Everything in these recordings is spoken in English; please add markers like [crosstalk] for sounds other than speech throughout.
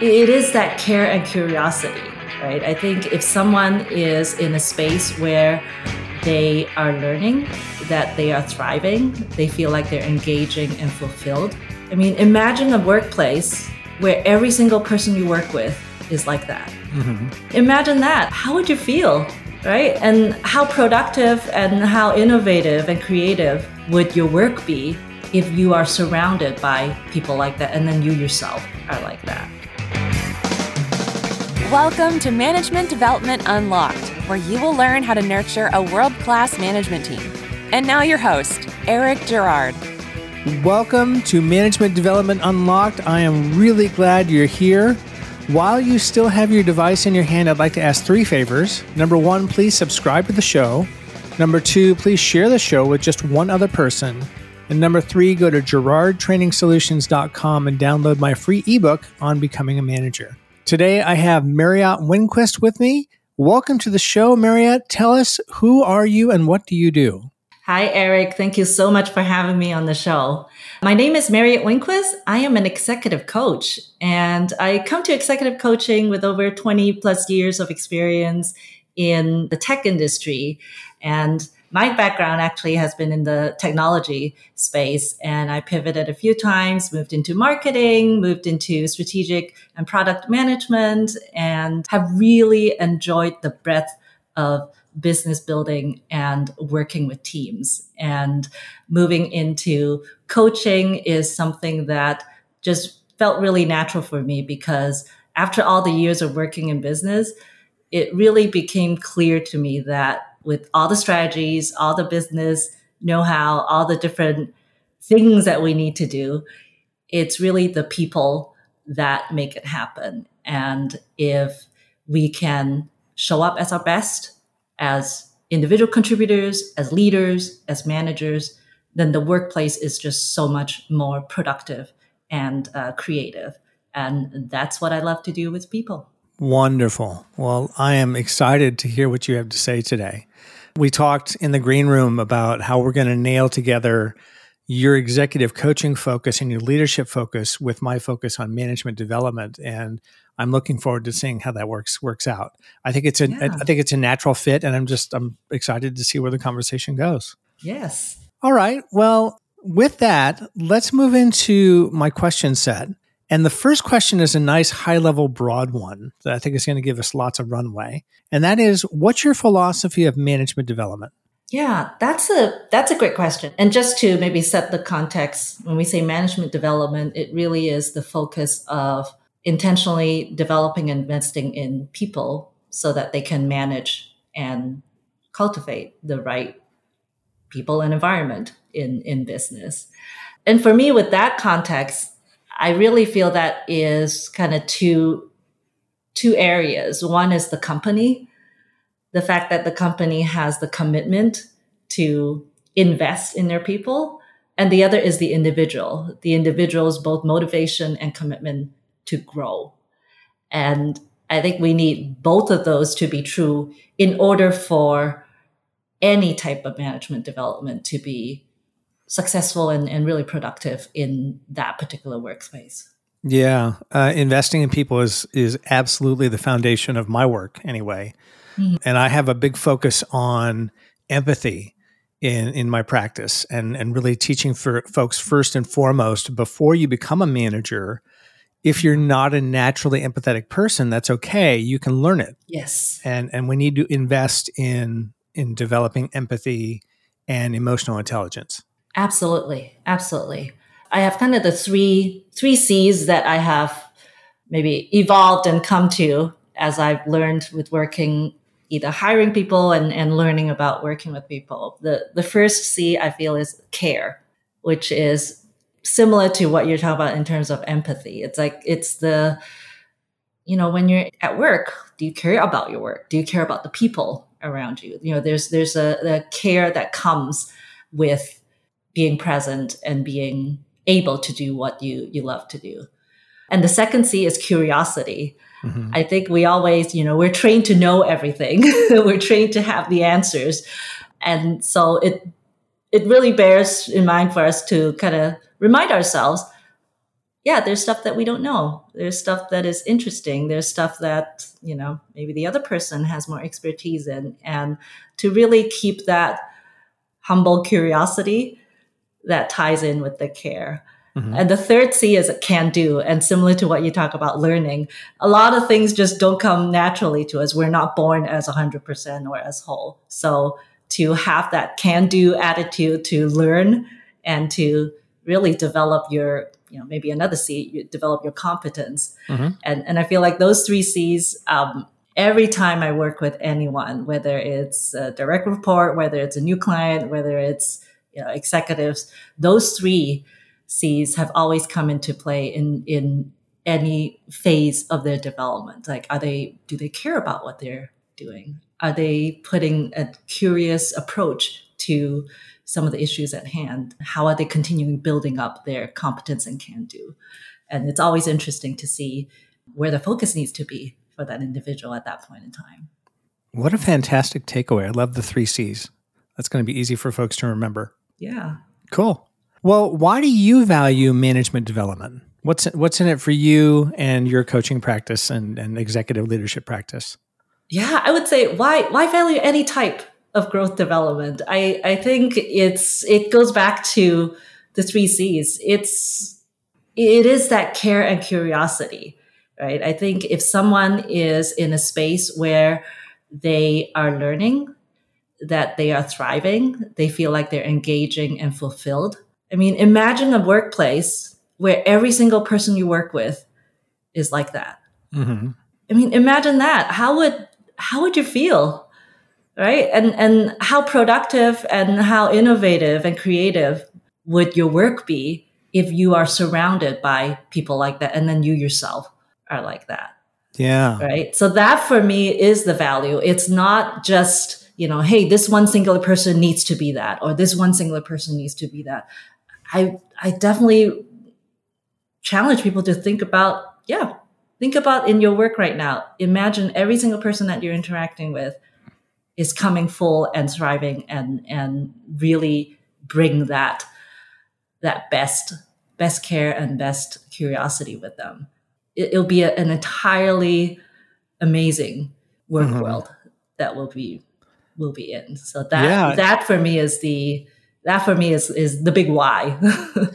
it is that care and curiosity, right? I think if someone is in a space where they are learning, that they are thriving, they feel like they're engaging and fulfilled. I mean, imagine a workplace where every single person you work with is like that. Mm-hmm. Imagine that. How would you feel? Right? And how productive and how innovative and creative would your work be if you are surrounded by people like that and then you yourself are like that? Welcome to Management Development Unlocked, where you will learn how to nurture a world class management team. And now, your host, Eric Girard. Welcome to Management Development Unlocked. I am really glad you're here. While you still have your device in your hand, I'd like to ask three favors. Number one, please subscribe to the show. Number two, please share the show with just one other person. And number three, go to girardtrainingsolutions.com and download my free ebook on becoming a manager. Today I have Marriot Winquist with me. Welcome to the show, Marriot. Tell us who are you and what do you do? Hi, Eric. Thank you so much for having me on the show. My name is Marriot Winquist. I am an executive coach and I come to executive coaching with over 20 plus years of experience in the tech industry. And my background actually has been in the technology space and I pivoted a few times, moved into marketing, moved into strategic and product management, and have really enjoyed the breadth of business building and working with teams. And moving into coaching is something that just felt really natural for me because after all the years of working in business, it really became clear to me that with all the strategies, all the business know how, all the different things that we need to do. It's really the people that make it happen. And if we can show up as our best as individual contributors, as leaders, as managers, then the workplace is just so much more productive and uh, creative. And that's what I love to do with people. Wonderful. Well, I am excited to hear what you have to say today. We talked in the green room about how we're going to nail together your executive coaching focus and your leadership focus with my focus on management development and I'm looking forward to seeing how that works works out. I think it's a yeah. I think it's a natural fit and I'm just I'm excited to see where the conversation goes. Yes. All right. Well, with that, let's move into my question set. And the first question is a nice high level, broad one that I think is going to give us lots of runway. And that is what's your philosophy of management development? Yeah, that's a that's a great question. And just to maybe set the context, when we say management development, it really is the focus of intentionally developing and investing in people so that they can manage and cultivate the right people and environment in in business. And for me with that context, I really feel that is kind of two two areas. One is the company, the fact that the company has the commitment to invest in their people, and the other is the individual. The individual's both motivation and commitment to grow. And I think we need both of those to be true in order for any type of management development to be successful and, and really productive in that particular workspace. Yeah, uh, investing in people is is absolutely the foundation of my work anyway, mm-hmm. and I have a big focus on empathy in in my practice and and really teaching for folks first and foremost before you become a manager. If you're not a naturally empathetic person, that's okay. You can learn it. Yes, and and we need to invest in in developing empathy and emotional intelligence. Absolutely. Absolutely. I have kind of the three three C's that I have maybe evolved and come to as I've learned with working either hiring people and, and learning about working with people. The the first C I feel is care, which is similar to what you're talking about in terms of empathy. It's like it's the you know, when you're at work, do you care about your work? Do you care about the people around you? You know, there's there's a, a care that comes with being present and being able to do what you you love to do. And the second C is curiosity. Mm-hmm. I think we always, you know, we're trained to know everything. [laughs] we're trained to have the answers. And so it it really bears in mind for us to kind of remind ourselves yeah, there's stuff that we don't know. There's stuff that is interesting. There's stuff that, you know, maybe the other person has more expertise in. And to really keep that humble curiosity that ties in with the care. Mm-hmm. And the third C is a can do. And similar to what you talk about learning, a lot of things just don't come naturally to us. We're not born as 100% or as whole. So to have that can do attitude to learn and to really develop your you know maybe another c you develop your competence mm-hmm. and and i feel like those three c's um, every time i work with anyone whether it's a direct report whether it's a new client whether it's you know executives those three c's have always come into play in in any phase of their development like are they do they care about what they're doing are they putting a curious approach to some of the issues at hand? How are they continuing building up their competence and can do? And it's always interesting to see where the focus needs to be for that individual at that point in time. What a fantastic takeaway. I love the three C's. That's going to be easy for folks to remember. Yeah. Cool. Well, why do you value management development? What's what's in it for you and your coaching practice and, and executive leadership practice? Yeah, I would say why why value any type of growth development. I, I think it's it goes back to the three C's. It's it is that care and curiosity, right? I think if someone is in a space where they are learning, that they are thriving, they feel like they're engaging and fulfilled. I mean, imagine a workplace where every single person you work with is like that. Mm-hmm. I mean, imagine that. How would how would you feel? right and and how productive and how innovative and creative would your work be if you are surrounded by people like that and then you yourself are like that yeah right so that for me is the value it's not just you know hey this one singular person needs to be that or this one singular person needs to be that. I i definitely challenge people to think about yeah think about in your work right now. Imagine every single person that you're interacting with is coming full and thriving and and really bring that that best best care and best curiosity with them. It, will be a, an entirely amazing work mm-hmm. world that will be will be in so that yeah. that for me is the that for me is is the big why.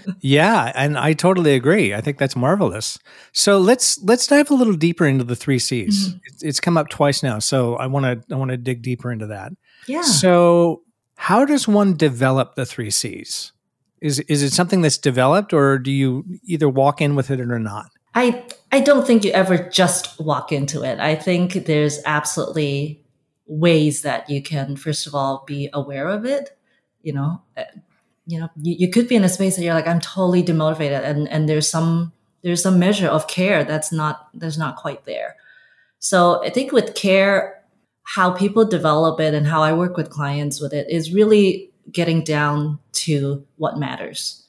[laughs] yeah, and I totally agree. I think that's marvelous. So let's let's dive a little deeper into the three C's. Mm-hmm. It's, it's come up twice now, so I want to I want to dig deeper into that. Yeah. So how does one develop the three C's? Is is it something that's developed, or do you either walk in with it or not? I I don't think you ever just walk into it. I think there's absolutely ways that you can first of all be aware of it you know, uh, you know, you, you could be in a space that you're like, I'm totally demotivated, and and there's some there's some measure of care that's not that's not quite there. So I think with care, how people develop it and how I work with clients with it is really getting down to what matters.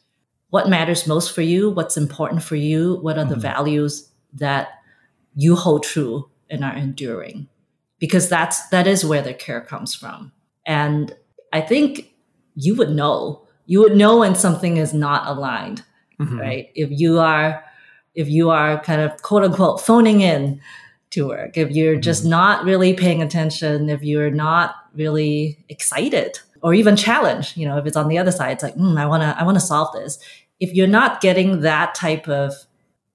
What matters most for you? What's important for you? What are mm-hmm. the values that you hold true and are enduring? Because that's that is where the care comes from. And I think you would know. You would know when something is not aligned, mm-hmm. right? If you are, if you are kind of quote unquote phoning in to work, if you're mm-hmm. just not really paying attention, if you're not really excited or even challenged, you know, if it's on the other side, it's like, mm, I want to, I want to solve this. If you're not getting that type of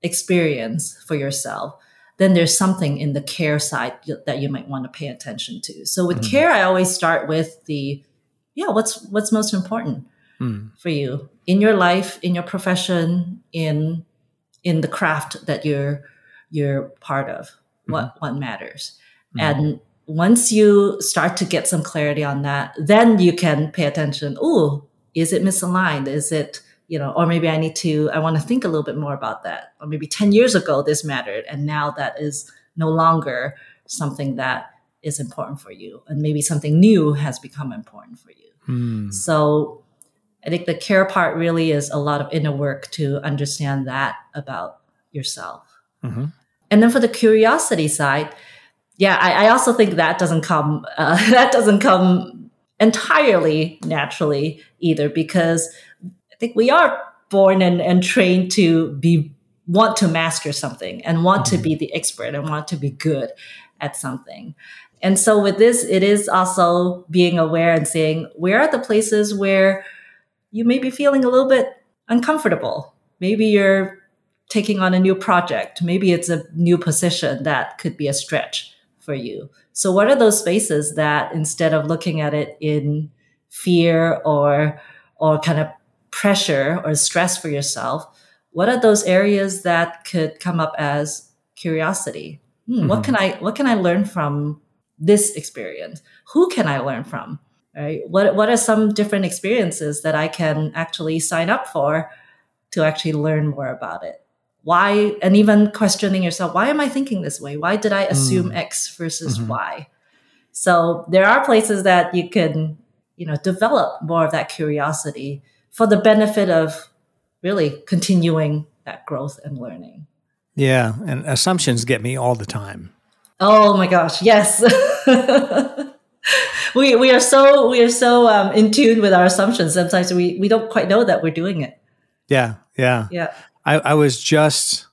experience for yourself, then there's something in the care side that you might want to pay attention to. So with mm-hmm. care, I always start with the yeah, what's what's most important mm. for you in your life, in your profession, in in the craft that you're you're part of. Mm-hmm. What what matters, mm-hmm. and once you start to get some clarity on that, then you can pay attention. Oh, is it misaligned? Is it you know, or maybe I need to, I want to think a little bit more about that. Or maybe 10 years ago, this mattered. And now that is no longer something that is important for you. And maybe something new has become important for you. Mm. So I think the care part really is a lot of inner work to understand that about yourself. Mm-hmm. And then for the curiosity side, yeah, I, I also think that doesn't come uh, [laughs] that doesn't come entirely naturally either because think we are born and, and trained to be want to master something and want mm-hmm. to be the expert and want to be good at something. And so with this, it is also being aware and saying, where are the places where you may be feeling a little bit uncomfortable? Maybe you're taking on a new project. Maybe it's a new position that could be a stretch for you. So what are those spaces that instead of looking at it in fear or or kind of pressure or stress for yourself, what are those areas that could come up as curiosity? Hmm, mm-hmm. What can I what can I learn from this experience? Who can I learn from? Right? What what are some different experiences that I can actually sign up for to actually learn more about it? Why and even questioning yourself, why am I thinking this way? Why did I assume mm. X versus mm-hmm. Y? So there are places that you can, you know, develop more of that curiosity for the benefit of really continuing that growth and learning. Yeah, and assumptions get me all the time. Oh my gosh, yes. [laughs] we we are so we are so um, in tune with our assumptions. Sometimes we we don't quite know that we're doing it. Yeah, yeah, yeah. I, I was just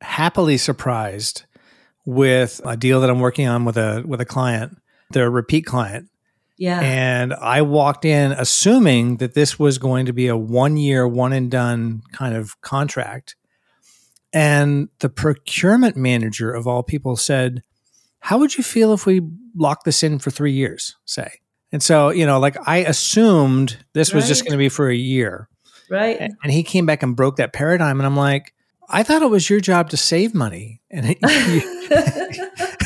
happily surprised with a deal that I'm working on with a with a client. They're a repeat client. Yeah. And I walked in assuming that this was going to be a one year, one and done kind of contract. And the procurement manager of all people said, How would you feel if we lock this in for three years, say? And so, you know, like I assumed this was just going to be for a year. Right. And he came back and broke that paradigm. And I'm like, I thought it was your job to save money. And it, [laughs] [laughs]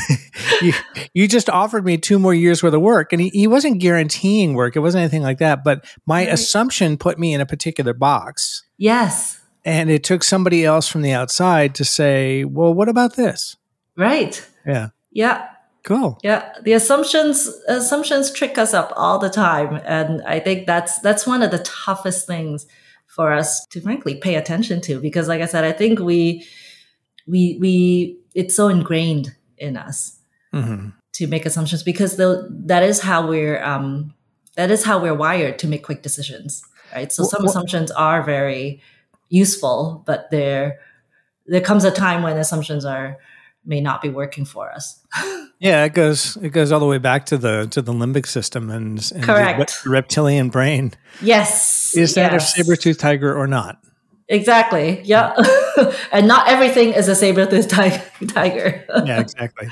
[laughs] you, you, just offered me two more years worth of work. And he, he wasn't guaranteeing work. It wasn't anything like that. But my right. assumption put me in a particular box. Yes. And it took somebody else from the outside to say, well, what about this? Right. Yeah. Yeah. Cool. Yeah, the assumptions assumptions trick us up all the time, and I think that's that's one of the toughest things for us to frankly pay attention to because like i said i think we we we it's so ingrained in us mm-hmm. to make assumptions because the, that is how we're um that is how we're wired to make quick decisions right so some well, assumptions are very useful but there there comes a time when assumptions are may not be working for us. [laughs] yeah, it goes it goes all the way back to the to the limbic system and, and correct the reptilian brain. Yes, is that yes. a saber tooth tiger or not? Exactly. Yeah, [laughs] and not everything is a saber tooth [laughs] tiger. yeah, exactly.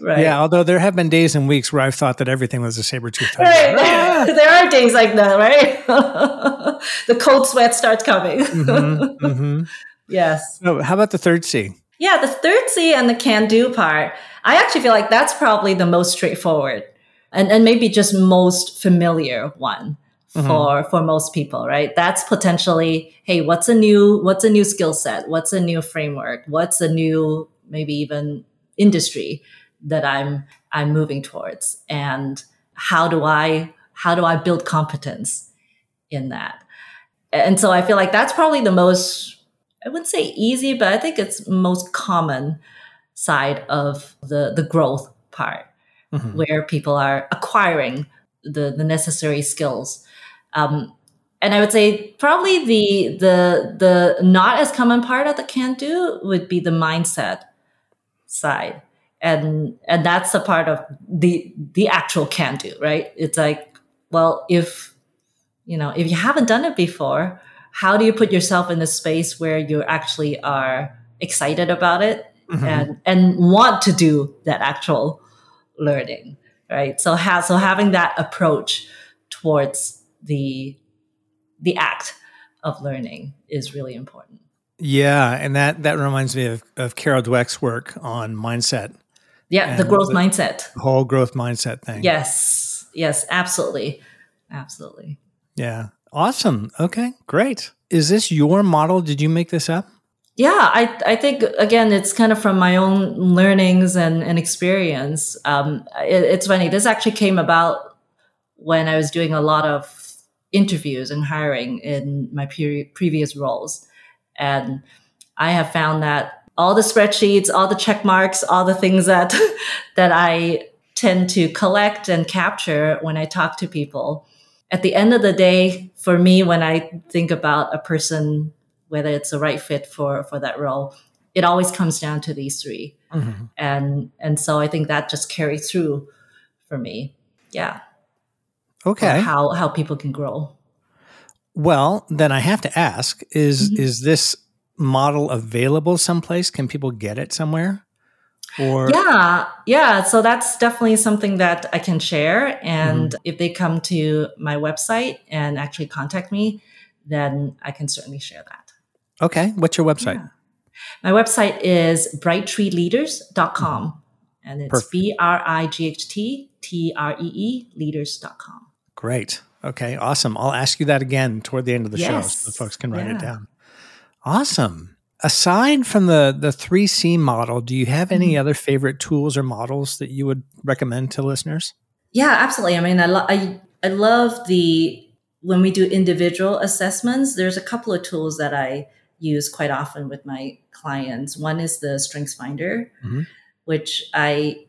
Right. Yeah, although there have been days and weeks where I've thought that everything was a saber tooth tiger. Right. Ah! [laughs] there are days like that, right? [laughs] the cold sweat starts coming. Mm-hmm, mm-hmm. [laughs] Yes. So, how about the third C? Yeah, the third C and the can do part, I actually feel like that's probably the most straightforward and, and maybe just most familiar one mm-hmm. for for most people, right? That's potentially, hey, what's a new what's a new skill set? What's a new framework? What's a new maybe even industry that I'm I'm moving towards? And how do I how do I build competence in that? And so I feel like that's probably the most I wouldn't say easy, but I think it's most common side of the the growth part, mm-hmm. where people are acquiring the the necessary skills. Um, and I would say probably the the the not as common part of the can do would be the mindset side, and and that's the part of the the actual can do, right? It's like, well, if you know, if you haven't done it before, how do you put yourself in a space where you actually are excited about it mm-hmm. and and want to do that actual learning right so ha- so having that approach towards the the act of learning is really important yeah and that that reminds me of, of carol dweck's work on mindset yeah the growth the mindset whole growth mindset thing yes yes absolutely absolutely yeah Awesome. Okay, great. Is this your model? Did you make this up? Yeah, I, I think, again, it's kind of from my own learnings and, and experience. Um, it, it's funny, this actually came about when I was doing a lot of interviews and hiring in my pre- previous roles. And I have found that all the spreadsheets, all the check marks, all the things that [laughs] that I tend to collect and capture when I talk to people. At the end of the day, for me, when I think about a person whether it's the right fit for for that role it always comes down to these 3 mm-hmm. and and so i think that just carries through for me. Yeah. Okay. how how people can grow. Well then i have to ask is mm-hmm. is this model available someplace can people get it somewhere or yeah yeah so that's definitely something that i can share and mm-hmm. if they come to my website and actually contact me then i can certainly share that okay what's your website yeah. my website is brighttree.leaders.com mm-hmm. and it's b-r-i-g-h-t t-r-e-e leaders.com great okay awesome i'll ask you that again toward the end of the yes. show so the folks can write yeah. it down awesome aside from the the 3C model, do you have any mm-hmm. other favorite tools or models that you would recommend to listeners? Yeah, absolutely. I mean, I, lo- I, I love the when we do individual assessments, there's a couple of tools that I use quite often with my clients. One is the Strengths Finder, mm-hmm. which I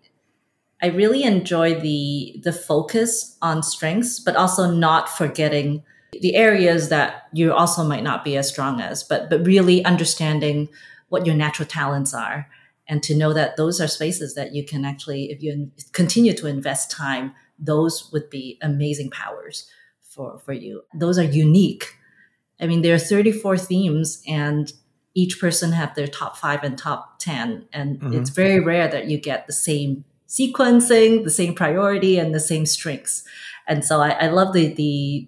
I really enjoy the the focus on strengths, but also not forgetting the areas that you also might not be as strong as, but but really understanding what your natural talents are and to know that those are spaces that you can actually if you continue to invest time those would be amazing powers for for you. Those are unique. I mean there are 34 themes and each person have their top 5 and top 10 and mm-hmm. it's very rare that you get the same sequencing the same priority and the same strengths. And so i, I love the the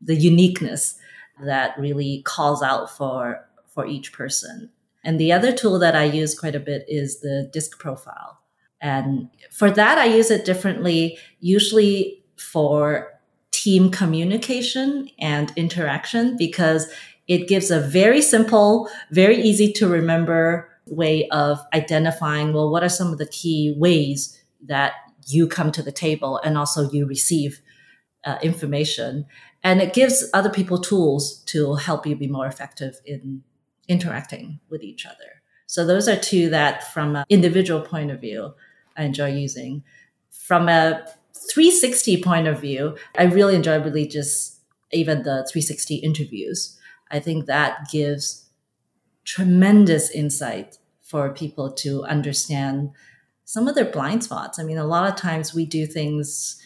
the uniqueness that really calls out for for each person. And the other tool that I use quite a bit is the disc profile. And for that, I use it differently, usually for team communication and interaction, because it gives a very simple, very easy to remember way of identifying, well, what are some of the key ways that you come to the table and also you receive uh, information and it gives other people tools to help you be more effective in interacting with each other. So those are two that from an individual point of view, I enjoy using. From a 360 point of view, I really enjoy really just even the 360 interviews. I think that gives tremendous insight for people to understand some of their blind spots. I mean, a lot of times we do things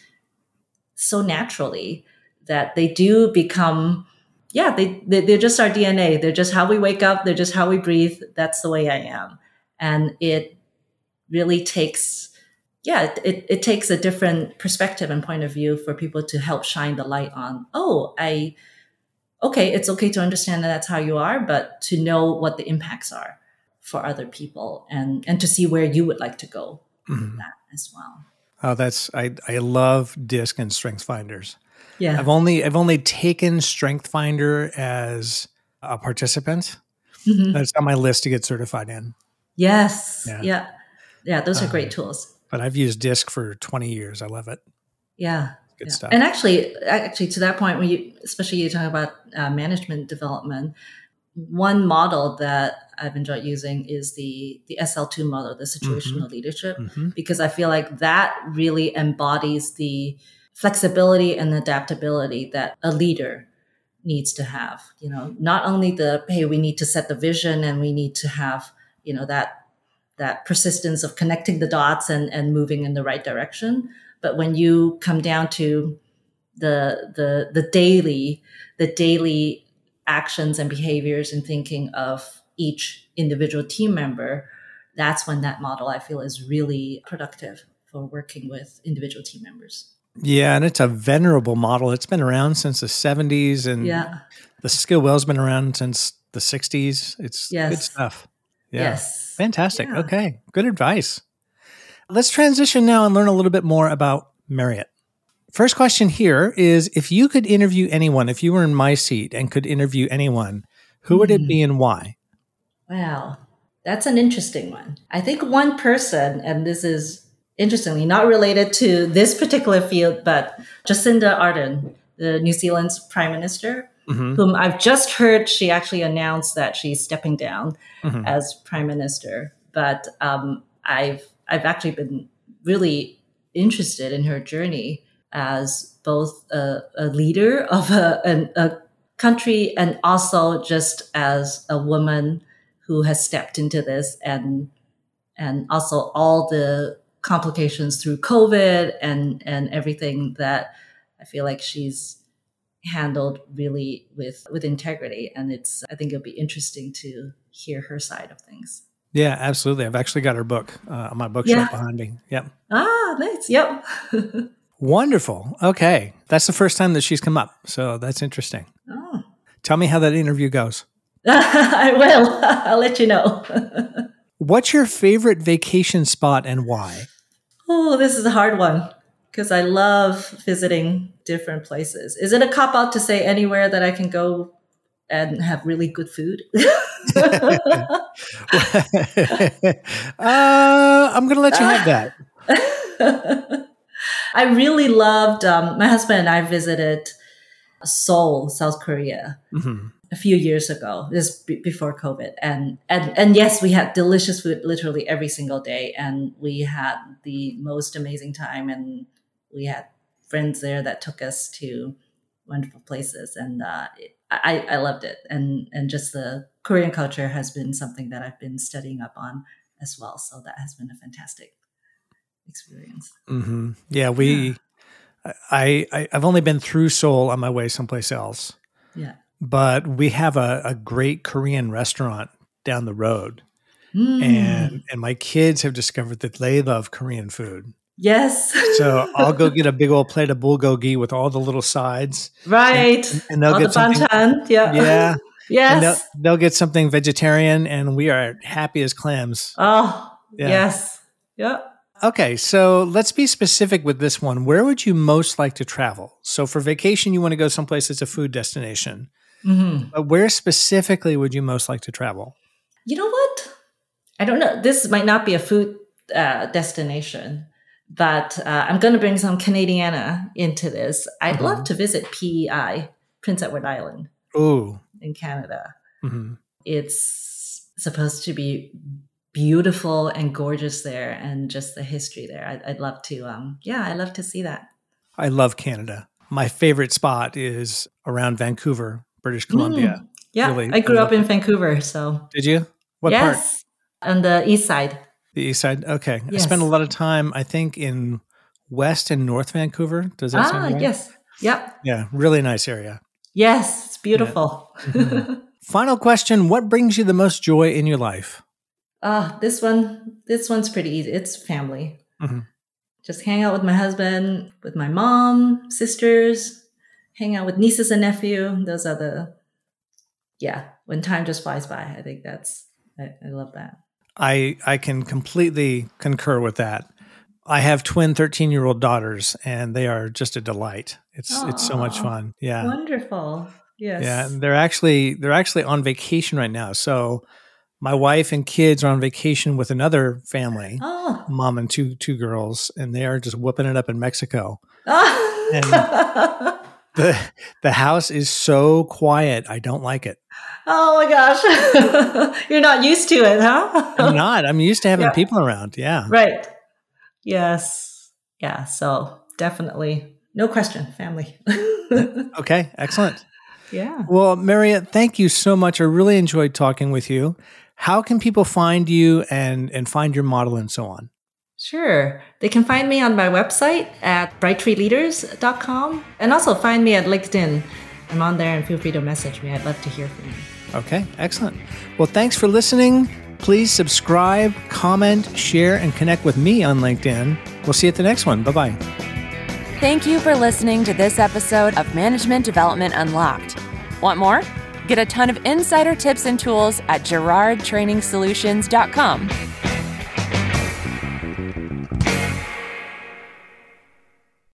so naturally that they do become yeah they, they they're just our dna they're just how we wake up. They're just how we breathe. That's the way i am. And it really takes yeah it, it takes a different perspective and point of view for people to help shine the light on oh i okay it's okay to understand that that's how you are but to know what the impacts are for other people and and to see where you would like to go mm-hmm. that as well. Oh that's i i love disc and strengths finders yeah. I've only I've only taken Strength Finder as a participant. Mm-hmm. That's on my list to get certified in. Yes. Yeah. Yeah. yeah those are great um, tools. But I've used Disc for 20 years. I love it. Yeah. Good yeah. stuff. And actually, actually, to that point, when you, especially you talk about uh, management development, one model that I've enjoyed using is the the SL2 model, the situational mm-hmm. leadership, mm-hmm. because I feel like that really embodies the flexibility and adaptability that a leader needs to have you know? Not only the hey we need to set the vision and we need to have you know that that persistence of connecting the dots and and moving in the right direction but when you come down to the the the daily the daily actions and behaviors and thinking of each individual team member that's when that model i feel is really productive for working with individual team members yeah, and it's a venerable model. It's been around since the 70s and yeah. the skill well's been around since the 60s. It's yes. good stuff. Yeah. Yes. Fantastic. Yeah. Okay. Good advice. Let's transition now and learn a little bit more about Marriot. First question here is if you could interview anyone, if you were in my seat and could interview anyone, who would it be hmm. and why? Wow. That's an interesting one. I think one person, and this is interestingly, not related to this particular field, but Jacinda Ardern, the New Zealand's prime minister, mm-hmm. whom I've just heard she actually announced that she's stepping down mm-hmm. as prime minister. But um, I've I've actually been really interested in her journey as both a, a leader of a, an, a country and also just as a woman who has stepped into this and and also all the complications through COVID and and everything that I feel like she's handled really with with integrity and it's I think it'll be interesting to hear her side of things. Yeah, absolutely. I've actually got her book uh, on my bookshelf yeah. behind me. Yep. Ah, nice. Yep. [laughs] Wonderful. Okay. That's the first time that she's come up. So that's interesting. Oh. Tell me how that interview goes. [laughs] I will. [laughs] I'll let you know. What's your favorite vacation spot and why? Oh, this is a hard one because I love visiting different places. Is it a cop out to say anywhere that I can go and have really good food? [laughs] uh, I'm going to let you have that. [laughs] I really loved, um, my husband and I visited Seoul, South Korea. Mm-hmm. A few years ago, this b- before COVID, and and and yes, we had delicious food literally every single day, and we had the most amazing time, and we had friends there that took us to wonderful places, and uh, I I loved it, and and just the Korean culture has been something that I've been studying up on as well, so that has been a fantastic experience. Mm-hmm. Yeah, we. Yeah. I, I I've only been through Seoul on my way someplace else. Yeah. But we have a, a great Korean restaurant down the road. Mm. And and my kids have discovered that they love Korean food. Yes. so I'll go [laughs] get a big old plate of bulgogi with all the little sides. Right. And, and they'll all get the something. Banchan. Yeah. Yeah. [laughs] yes. They'll, they'll, get something vegetarian, and we are happy as clams. Oh. Yeah. Yes. Yep. Okay, so let's be specific with this one. Where would you most like to travel? So for vacation, you want to go someplace that's a food destination. Mm-hmm. But where specifically would you most like to travel? You know what? I don't know. This might not be a food uh, destination, but uh, I'm going to bring some Canadiana into this. I'd mm-hmm. love to visit PEI, Prince Edward Island. Ooh. In Canada. Mm-hmm. It's supposed to be beautiful and gorgeous there and just the history there. I'd, I'd love to, um, yeah, I'd love to see that. I love Canada. My favorite spot is around Vancouver, British Columbia. Mm, yeah, really, I grew I up in Vancouver. So did you? What yes, part? On the east side. The east side. Okay, yes. I spent a lot of time. I think in West and North Vancouver. Does that ah, sound right? Yes. Yep. Yeah, really nice area. Yes, it's beautiful. Yeah. Mm-hmm. [laughs] Final question: What brings you the most joy in your life? Ah, uh, this one, this one's pretty easy. It's family. Mm-hmm. Just hang out with my husband, with my mom, sisters, hang out with nieces and nephew. Those are the, yeah, when time just flies by. I think that's, I, I love that. I I can completely concur with that. I have twin 13 year old daughters and they are just a delight. It's Aww, it's so much fun. Yeah. Wonderful. Yes. Yeah. They're actually they're actually on vacation right now. So my wife and kids are on vacation with another family, oh. mom and two two girls, and they are just whooping it up in Mexico. [laughs] Oh. The the house is so quiet. I don't like it. Oh my gosh, [laughs] you're not used to it, huh? I'm not. I'm used to having yeah. people around. Yeah. Right. Yes. Yeah. So definitely, no question, family. [laughs] okay. Excellent. Yeah. Well, Marriot, thank you so much. I really enjoyed talking with you. How can people find you and, and find your model and so on? Sure. They can find me on my website at brighttreeleaders.com and also find me at LinkedIn. I'm on there and feel free to message me. I'd love to hear from you. Okay, excellent. Well, thanks for listening. Please subscribe, comment, share, and connect with me on LinkedIn. We'll see you at the next one. Bye bye. Thank you for listening to this episode of Management Development Unlocked. Want more? Get a ton of insider tips and tools at girardtrainingsolutions.com.